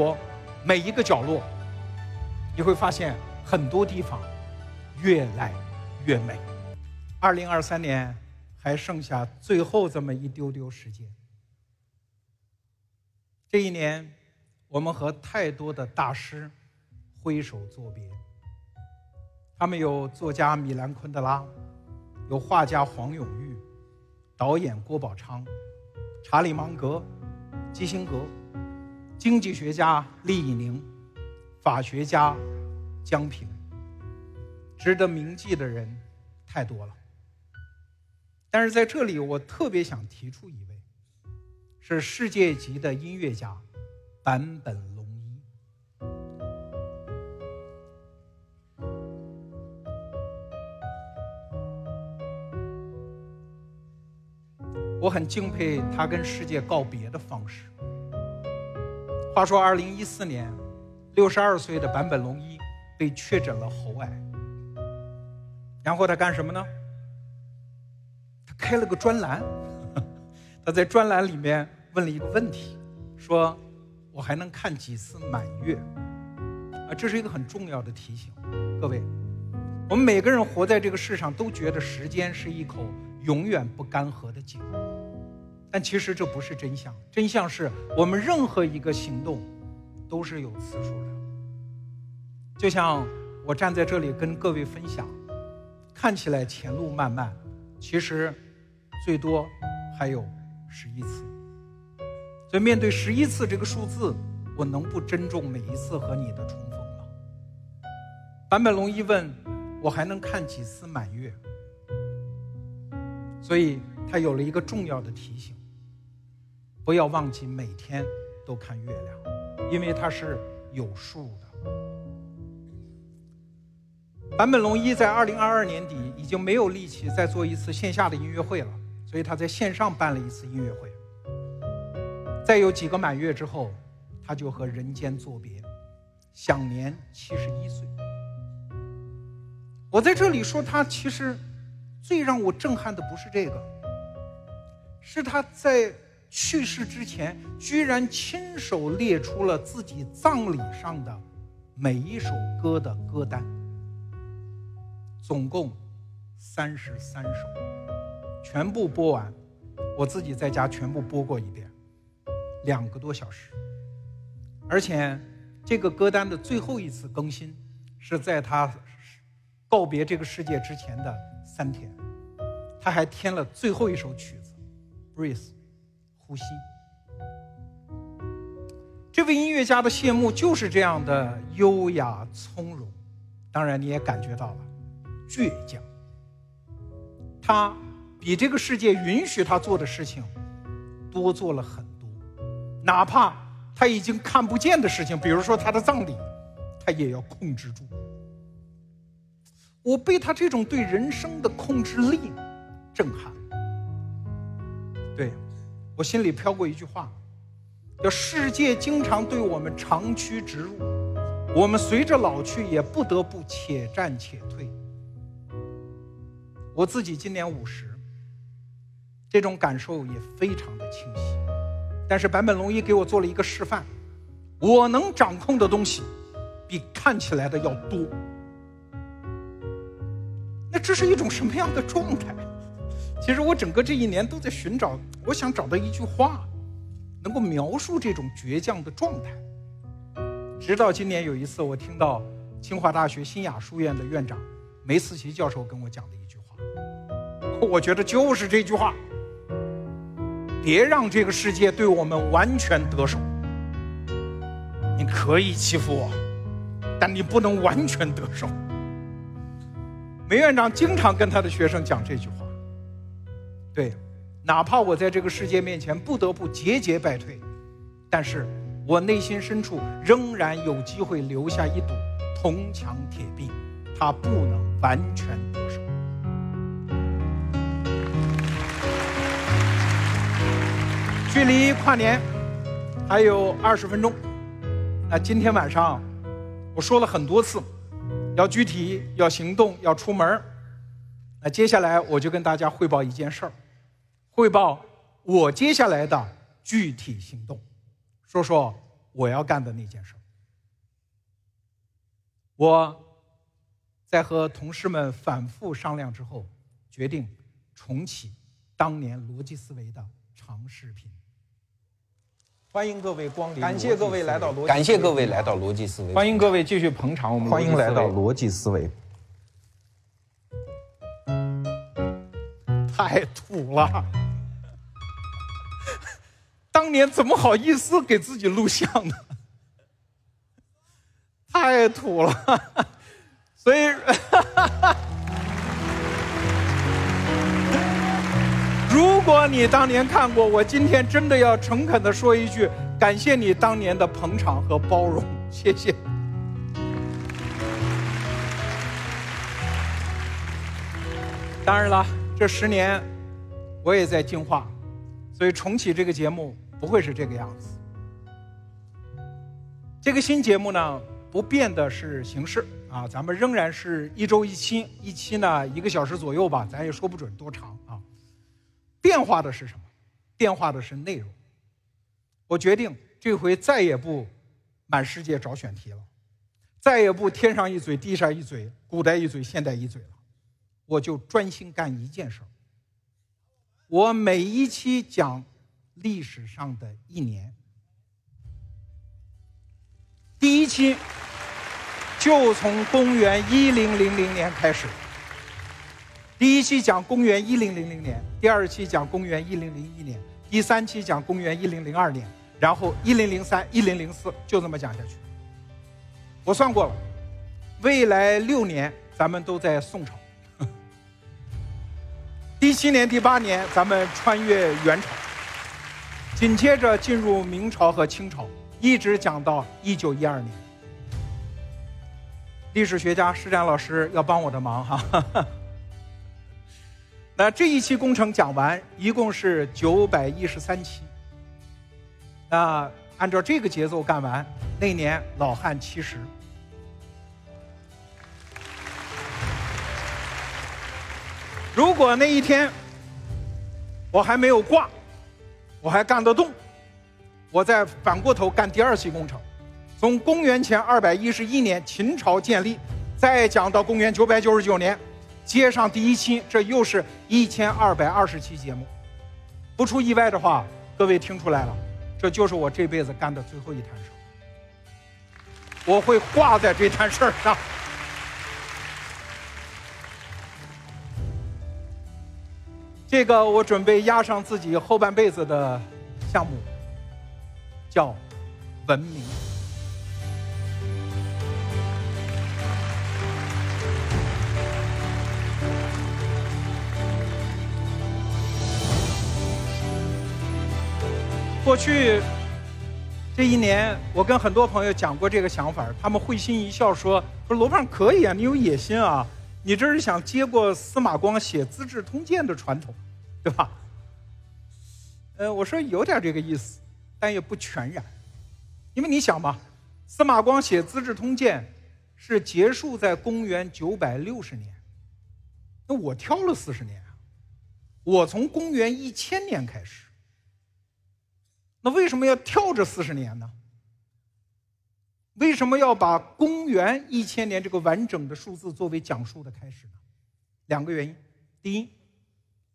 我每一个角落，你会发现很多地方越来越美。二零二三年还剩下最后这么一丢丢时间，这一年我们和太多的大师挥手作别。他们有作家米兰昆德拉，有画家黄永玉，导演郭宝昌，查理芒格，基辛格。经济学家厉以宁，法学家江平，值得铭记的人太多了。但是在这里，我特别想提出一位，是世界级的音乐家坂本龙一。我很敬佩他跟世界告别的方式。话说，二零一四年，六十二岁的坂本龙一被确诊了喉癌。然后他干什么呢？他开了个专栏，他在专栏里面问了一个问题，说：“我还能看几次满月？”啊，这是一个很重要的提醒。各位，我们每个人活在这个世上，都觉得时间是一口永远不干涸的井。但其实这不是真相，真相是我们任何一个行动都是有次数的。就像我站在这里跟各位分享，看起来前路漫漫，其实最多还有十一次。所以面对十一次这个数字，我能不珍重每一次和你的重逢吗？坂本龙一问，我还能看几次满月？所以他有了一个重要的提醒。不要忘记每天都看月亮，因为它是有数的。坂本龙一在二零二二年底已经没有力气再做一次线下的音乐会了，所以他在线上办了一次音乐会。再有几个满月之后，他就和人间作别，享年七十一岁。我在这里说他，其实最让我震撼的不是这个，是他在。去世之前，居然亲手列出了自己葬礼上的每一首歌的歌单，总共三十三首，全部播完，我自己在家全部播过一遍，两个多小时。而且，这个歌单的最后一次更新是在他告别这个世界之前的三天，他还添了最后一首曲子《Breathe》。呼吸。这位音乐家的谢幕就是这样的优雅从容，当然你也感觉到了倔强。他比这个世界允许他做的事情多做了很多，哪怕他已经看不见的事情，比如说他的葬礼，他也要控制住。我被他这种对人生的控制力震撼。对。我心里飘过一句话，叫“世界经常对我们长驱直入，我们随着老去也不得不且战且退。”我自己今年五十，这种感受也非常的清晰。但是坂本龙一给我做了一个示范，我能掌控的东西，比看起来的要多。那这是一种什么样的状态？其实我整个这一年都在寻找，我想找到一句话，能够描述这种倔强的状态。直到今年有一次，我听到清华大学新雅书院的院长梅思琪教授跟我讲的一句话，我觉得就是这句话：别让这个世界对我们完全得手。你可以欺负我，但你不能完全得手。梅院长经常跟他的学生讲这句话。对，哪怕我在这个世界面前不得不节节败退，但是我内心深处仍然有机会留下一堵铜墙铁壁，它不能完全得手。距离跨年还有二十分钟，那今天晚上我说了很多次，要具体，要行动，要出门那接下来我就跟大家汇报一件事儿，汇报我接下来的具体行动，说说我要干的那件事儿。我在和同事们反复商量之后，决定重启当年逻辑思维的长视频。欢迎各位光临，感谢各位来到逻辑，感谢各位来到逻辑思维，欢迎各位继续捧场我们，欢迎来到逻辑思维。太土了！当年怎么好意思给自己录像呢？太土了！所以，如果你当年看过，我今天真的要诚恳的说一句：感谢你当年的捧场和包容，谢谢。当然了。这十年，我也在进化，所以重启这个节目不会是这个样子。这个新节目呢，不变的是形式啊，咱们仍然是一周一期，一期呢一个小时左右吧，咱也说不准多长啊。变化的是什么？变化的是内容。我决定这回再也不满世界找选题了，再也不天上一嘴地上一嘴，古代一嘴现代一嘴了。我就专心干一件事儿。我每一期讲历史上的一年，第一期就从公元一零零零年开始。第一期讲公元一零零零年，第二期讲公元一零零一年，第三期讲公元一零零二年，然后一零零三、一零零四，就这么讲下去。我算过了，未来六年咱们都在宋朝。第七年、第八年，咱们穿越元朝，紧接着进入明朝和清朝，一直讲到一九一二年。历史学家施展老师要帮我的忙哈。那这一期工程讲完，一共是九百一十三期。那按照这个节奏干完，那年老汉七十。如果那一天我还没有挂，我还干得动，我再反过头干第二期工程，从公元前二百一十一年秦朝建立，再讲到公元九百九十九年，接上第一期，这又是一千二百二十期节目。不出意外的话，各位听出来了，这就是我这辈子干的最后一摊事儿我会挂在这摊事儿上。这个我准备压上自己后半辈子的项目，叫文明。过去这一年，我跟很多朋友讲过这个想法，他们会心一笑，说：“说罗胖可以啊，你有野心啊。”你这是想接过司马光写《资治通鉴》的传统，对吧？呃，我说有点这个意思，但也不全然，因为你想嘛，司马光写《资治通鉴》是结束在公元九百六十年，那我挑了四十年啊，我从公元一千年开始，那为什么要跳这四十年呢？为什么要把公元一千年这个完整的数字作为讲述的开始呢？两个原因：第一，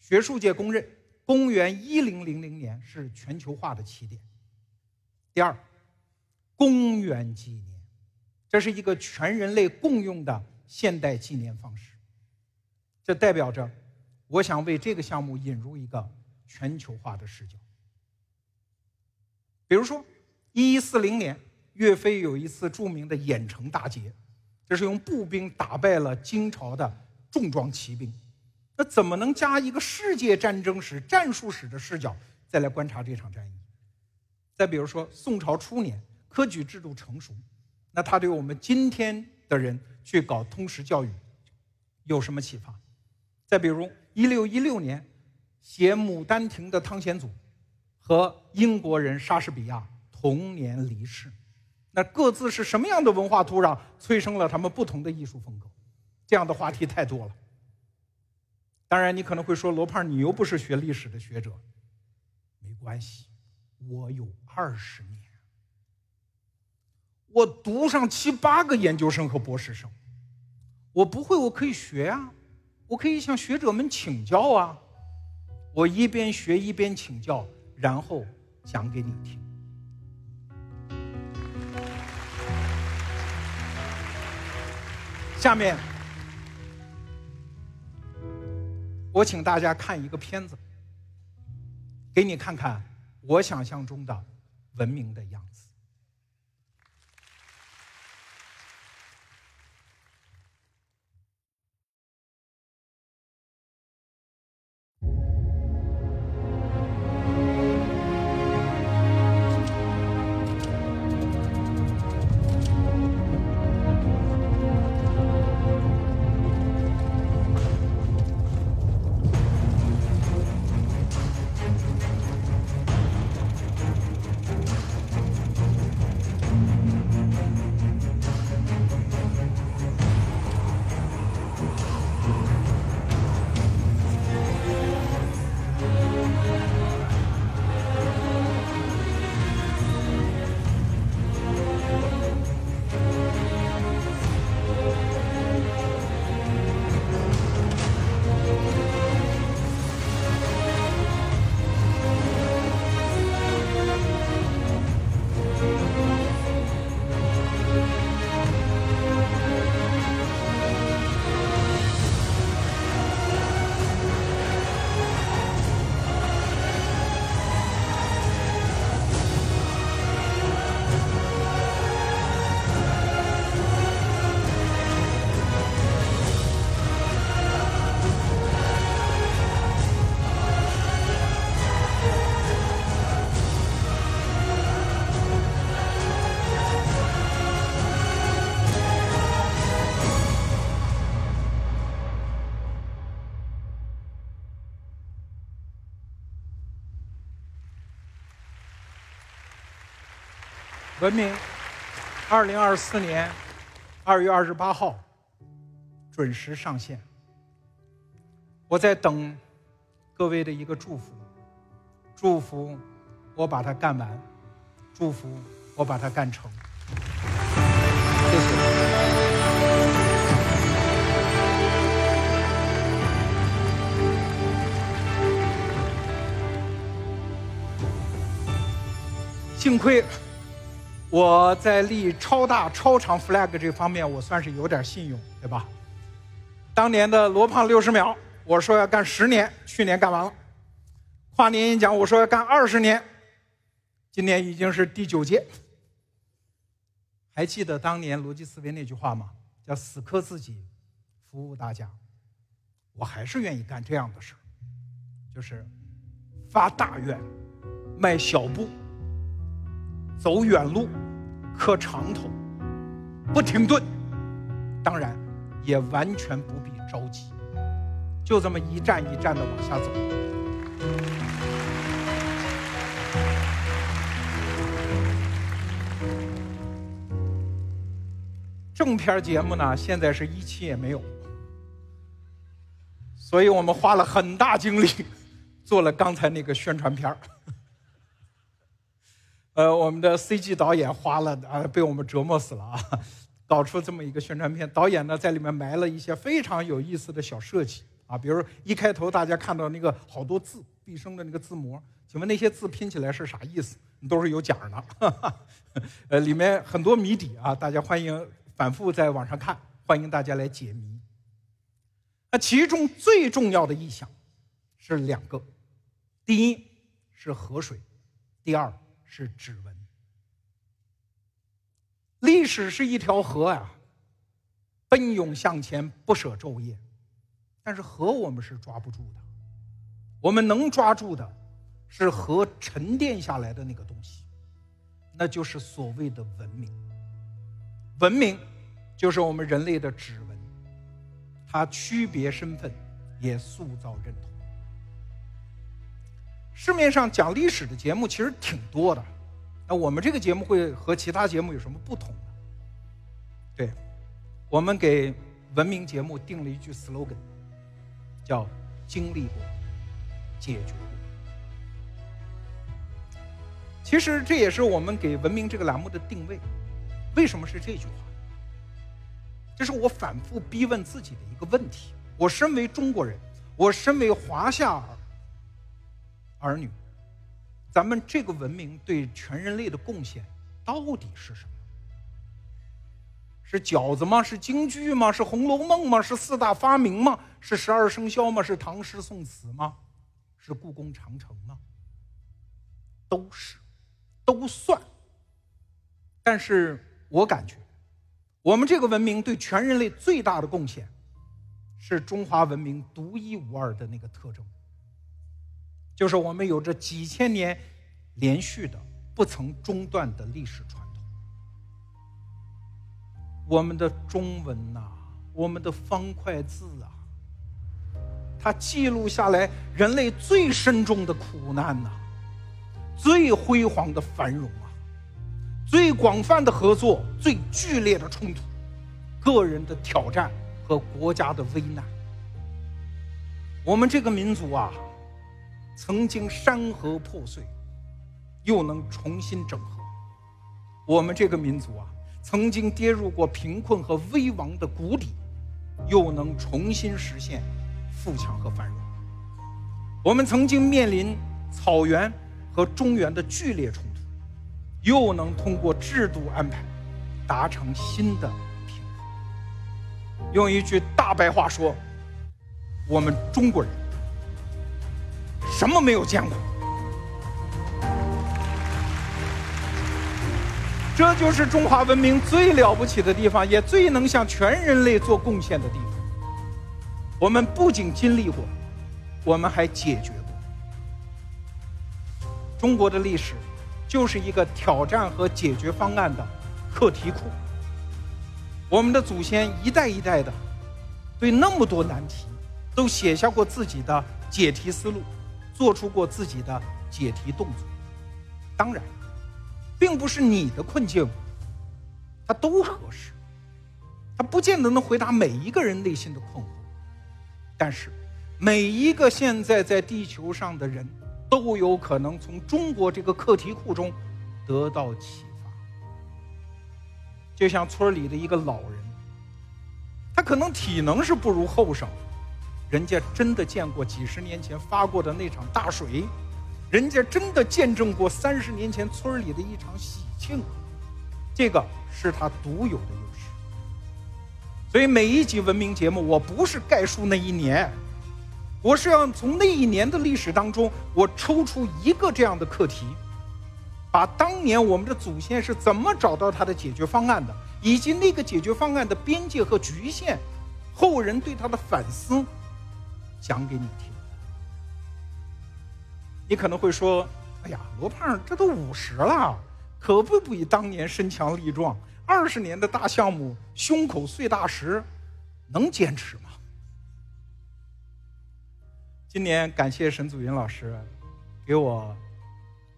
学术界公认公元一零零零年是全球化的起点；第二，公元纪年，这是一个全人类共用的现代纪念方式。这代表着，我想为这个项目引入一个全球化的视角。比如说，一一四零年。岳飞有一次著名的郾城大捷，这是用步兵打败了金朝的重装骑兵。那怎么能加一个世界战争史、战术史的视角再来观察这场战役？再比如说，宋朝初年科举制度成熟，那他对我们今天的人去搞通识教育有什么启发？再比如，一六一六年写《牡丹亭》的汤显祖和英国人莎士比亚同年离世。那各自是什么样的文化土壤催生了他们不同的艺术风格？这样的话题太多了。当然，你可能会说罗胖，你又不是学历史的学者。没关系，我有二十年。我读上七八个研究生和博士生，我不会，我可以学啊，我可以向学者们请教啊，我一边学一边请教，然后讲给你听。下面，我请大家看一个片子，给你看看我想象中的文明的样子。文明，二零二四年二月二十八号准时上线。我在等各位的一个祝福，祝福我把它干完，祝福我把它干成。谢谢。幸亏。我在立超大超长 flag 这方面，我算是有点信用，对吧？当年的罗胖六十秒，我说要干十年，去年干完了；跨年演讲，我说要干二十年，今年已经是第九届。还记得当年逻辑思维那句话吗？叫“死磕自己，服务大家”。我还是愿意干这样的事儿就是发大愿，迈小步，走远路。磕长头，不停顿，当然也完全不必着急，就这么一站一站的往下走。正片节目呢，现在是一期也没有，所以我们花了很大精力做了刚才那个宣传片儿。呃，我们的 CG 导演花了啊，被我们折磨死了啊，搞出这么一个宣传片。导演呢，在里面埋了一些非常有意思的小设计啊，比如一开头大家看到那个好多字，毕生的那个字模，请问那些字拼起来是啥意思？都是有讲的，呃，里面很多谜底啊，大家欢迎反复在网上看，欢迎大家来解谜。那其中最重要的意象是两个，第一是河水，第二。是指纹。历史是一条河呀，奔涌向前，不舍昼夜。但是河我们是抓不住的，我们能抓住的，是河沉淀下来的那个东西，那就是所谓的文明。文明就是我们人类的指纹，它区别身份，也塑造认同。市面上讲历史的节目其实挺多的，那我们这个节目会和其他节目有什么不同呢？对，我们给文明节目定了一句 slogan，叫“经历过，解决过”。其实这也是我们给文明这个栏目的定位，为什么是这句话？这是我反复逼问自己的一个问题。我身为中国人，我身为华夏儿女，咱们这个文明对全人类的贡献到底是什么？是饺子吗？是京剧吗？是《红楼梦》吗？是四大发明吗？是十二生肖吗？是唐诗宋词吗？是故宫长城吗？都是，都算。但是我感觉。我们这个文明对全人类最大的贡献，是中华文明独一无二的那个特征，就是我们有着几千年连续的、不曾中断的历史传统。我们的中文呐，我们的方块字啊，它记录下来人类最深重的苦难呐，最辉煌的繁荣啊。最广泛的合作，最剧烈的冲突，个人的挑战和国家的危难。我们这个民族啊，曾经山河破碎，又能重新整合；我们这个民族啊，曾经跌入过贫困和危亡的谷底，又能重新实现富强和繁荣。我们曾经面临草原和中原的剧烈冲突。又能通过制度安排，达成新的平衡。用一句大白话说，我们中国人什么没有见过？这就是中华文明最了不起的地方，也最能向全人类做贡献的地方。我们不仅经历过，我们还解决过。中国的历史。就是一个挑战和解决方案的课题库。我们的祖先一代一代的，对那么多难题，都写下过自己的解题思路，做出过自己的解题动作。当然，并不是你的困境，它都合适，它不见得能回答每一个人内心的困惑。但是，每一个现在在地球上的人。都有可能从中国这个课题库中得到启发。就像村里的一个老人，他可能体能是不如后生，人家真的见过几十年前发过的那场大水，人家真的见证过三十年前村里的一场喜庆，这个是他独有的优势。所以每一集文明节目，我不是概述那一年。我是要从那一年的历史当中，我抽出一个这样的课题，把当年我们的祖先是怎么找到他的解决方案的，以及那个解决方案的边界和局限，后人对他的反思，讲给你听。你可能会说：“哎呀，罗胖这都五十了，可不比当年身强力壮？二十年的大项目，胸口碎大石，能坚持吗？”今年感谢沈祖云老师，给我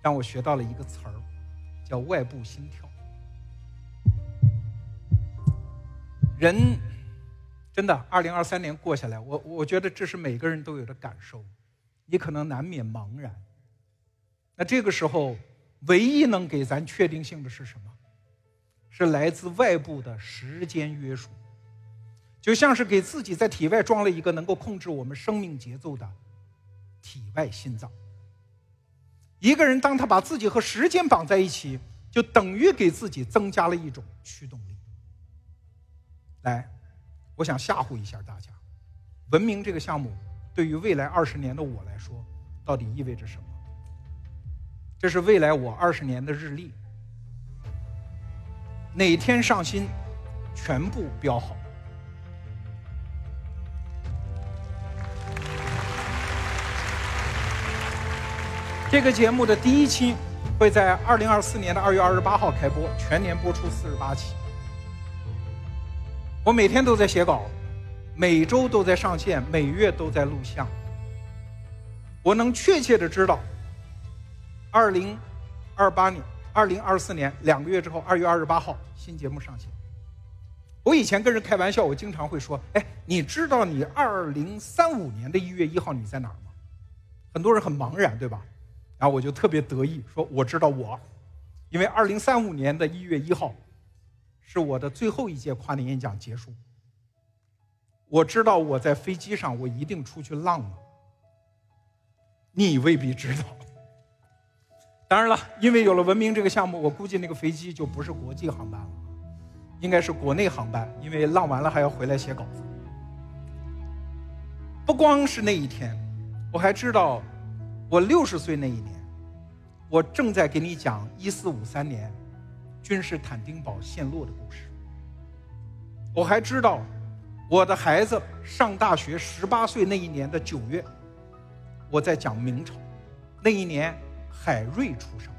让我学到了一个词儿，叫外部心跳。人真的，二零二三年过下来，我我觉得这是每个人都有的感受。你可能难免茫然。那这个时候，唯一能给咱确定性的是什么？是来自外部的时间约束。就像是给自己在体外装了一个能够控制我们生命节奏的体外心脏。一个人当他把自己和时间绑在一起，就等于给自己增加了一种驱动力。来，我想吓唬一下大家，文明这个项目对于未来二十年的我来说，到底意味着什么？这是未来我二十年的日历，哪天上新，全部标好。这个节目的第一期会在二零二四年的二月二十八号开播，全年播出四十八期。我每天都在写稿，每周都在上线，每月都在录像。我能确切的知道，二零二八年、二零二四年两个月之后，二月二十八号新节目上线。我以前跟人开玩笑，我经常会说：“哎，你知道你二零三五年的一月一号你在哪儿吗？”很多人很茫然，对吧？然后我就特别得意说：“我知道我，因为二零三五年的一月一号，是我的最后一届跨年演讲结束。我知道我在飞机上，我一定出去浪了。你未必知道。当然了，因为有了文明这个项目，我估计那个飞机就不是国际航班了，应该是国内航班，因为浪完了还要回来写稿子。不光是那一天，我还知道，我六十岁那一年，我正在给你讲一四五三年君士坦丁堡陷落的故事。我还知道。我的孩子上大学十八岁那一年的九月，我在讲明朝，那一年海瑞出生。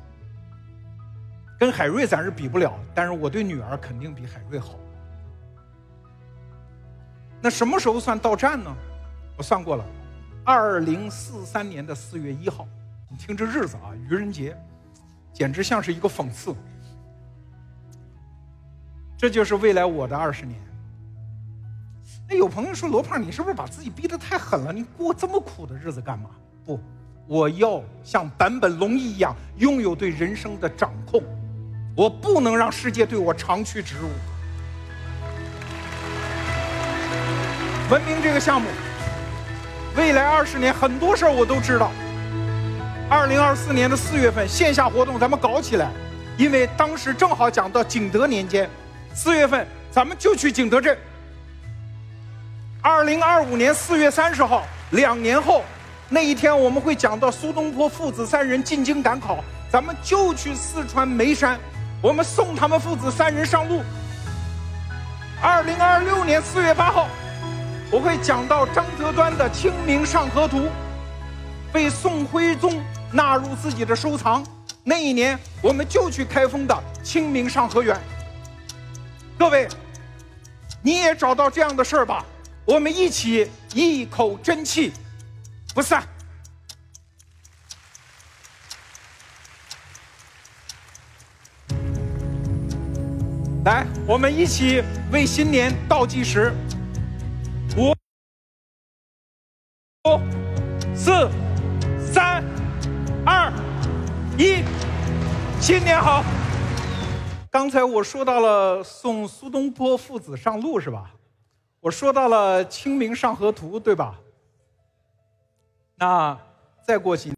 跟海瑞咱是比不了，但是我对女儿肯定比海瑞好。那什么时候算到站呢？我算过了，二零四三年的四月一号。你听这日子啊，愚人节，简直像是一个讽刺。这就是未来我的二十年。那有朋友说：“罗胖，你是不是把自己逼得太狠了？你过这么苦的日子干嘛？”不，我要像坂本龙一一样，拥有对人生的掌控。我不能让世界对我长驱直入。文明这个项目，未来二十年很多事儿我都知道。二零二四年的四月份线下活动咱们搞起来，因为当时正好讲到景德年间，四月份咱们就去景德镇。二零二五年四月三十号，两年后，那一天我们会讲到苏东坡父子三人进京赶考，咱们就去四川眉山，我们送他们父子三人上路。二零二六年四月八号，我会讲到张择端的《清明上河图》，被宋徽宗纳入自己的收藏。那一年，我们就去开封的《清明上河园》。各位，你也找到这样的事儿吧？我们一起一口真气，不散。来，我们一起为新年倒计时：五、五、四、三、二、一，新年好！刚才我说到了送苏东坡父子上路，是吧？我说到了《清明上河图》，对吧？那再过几。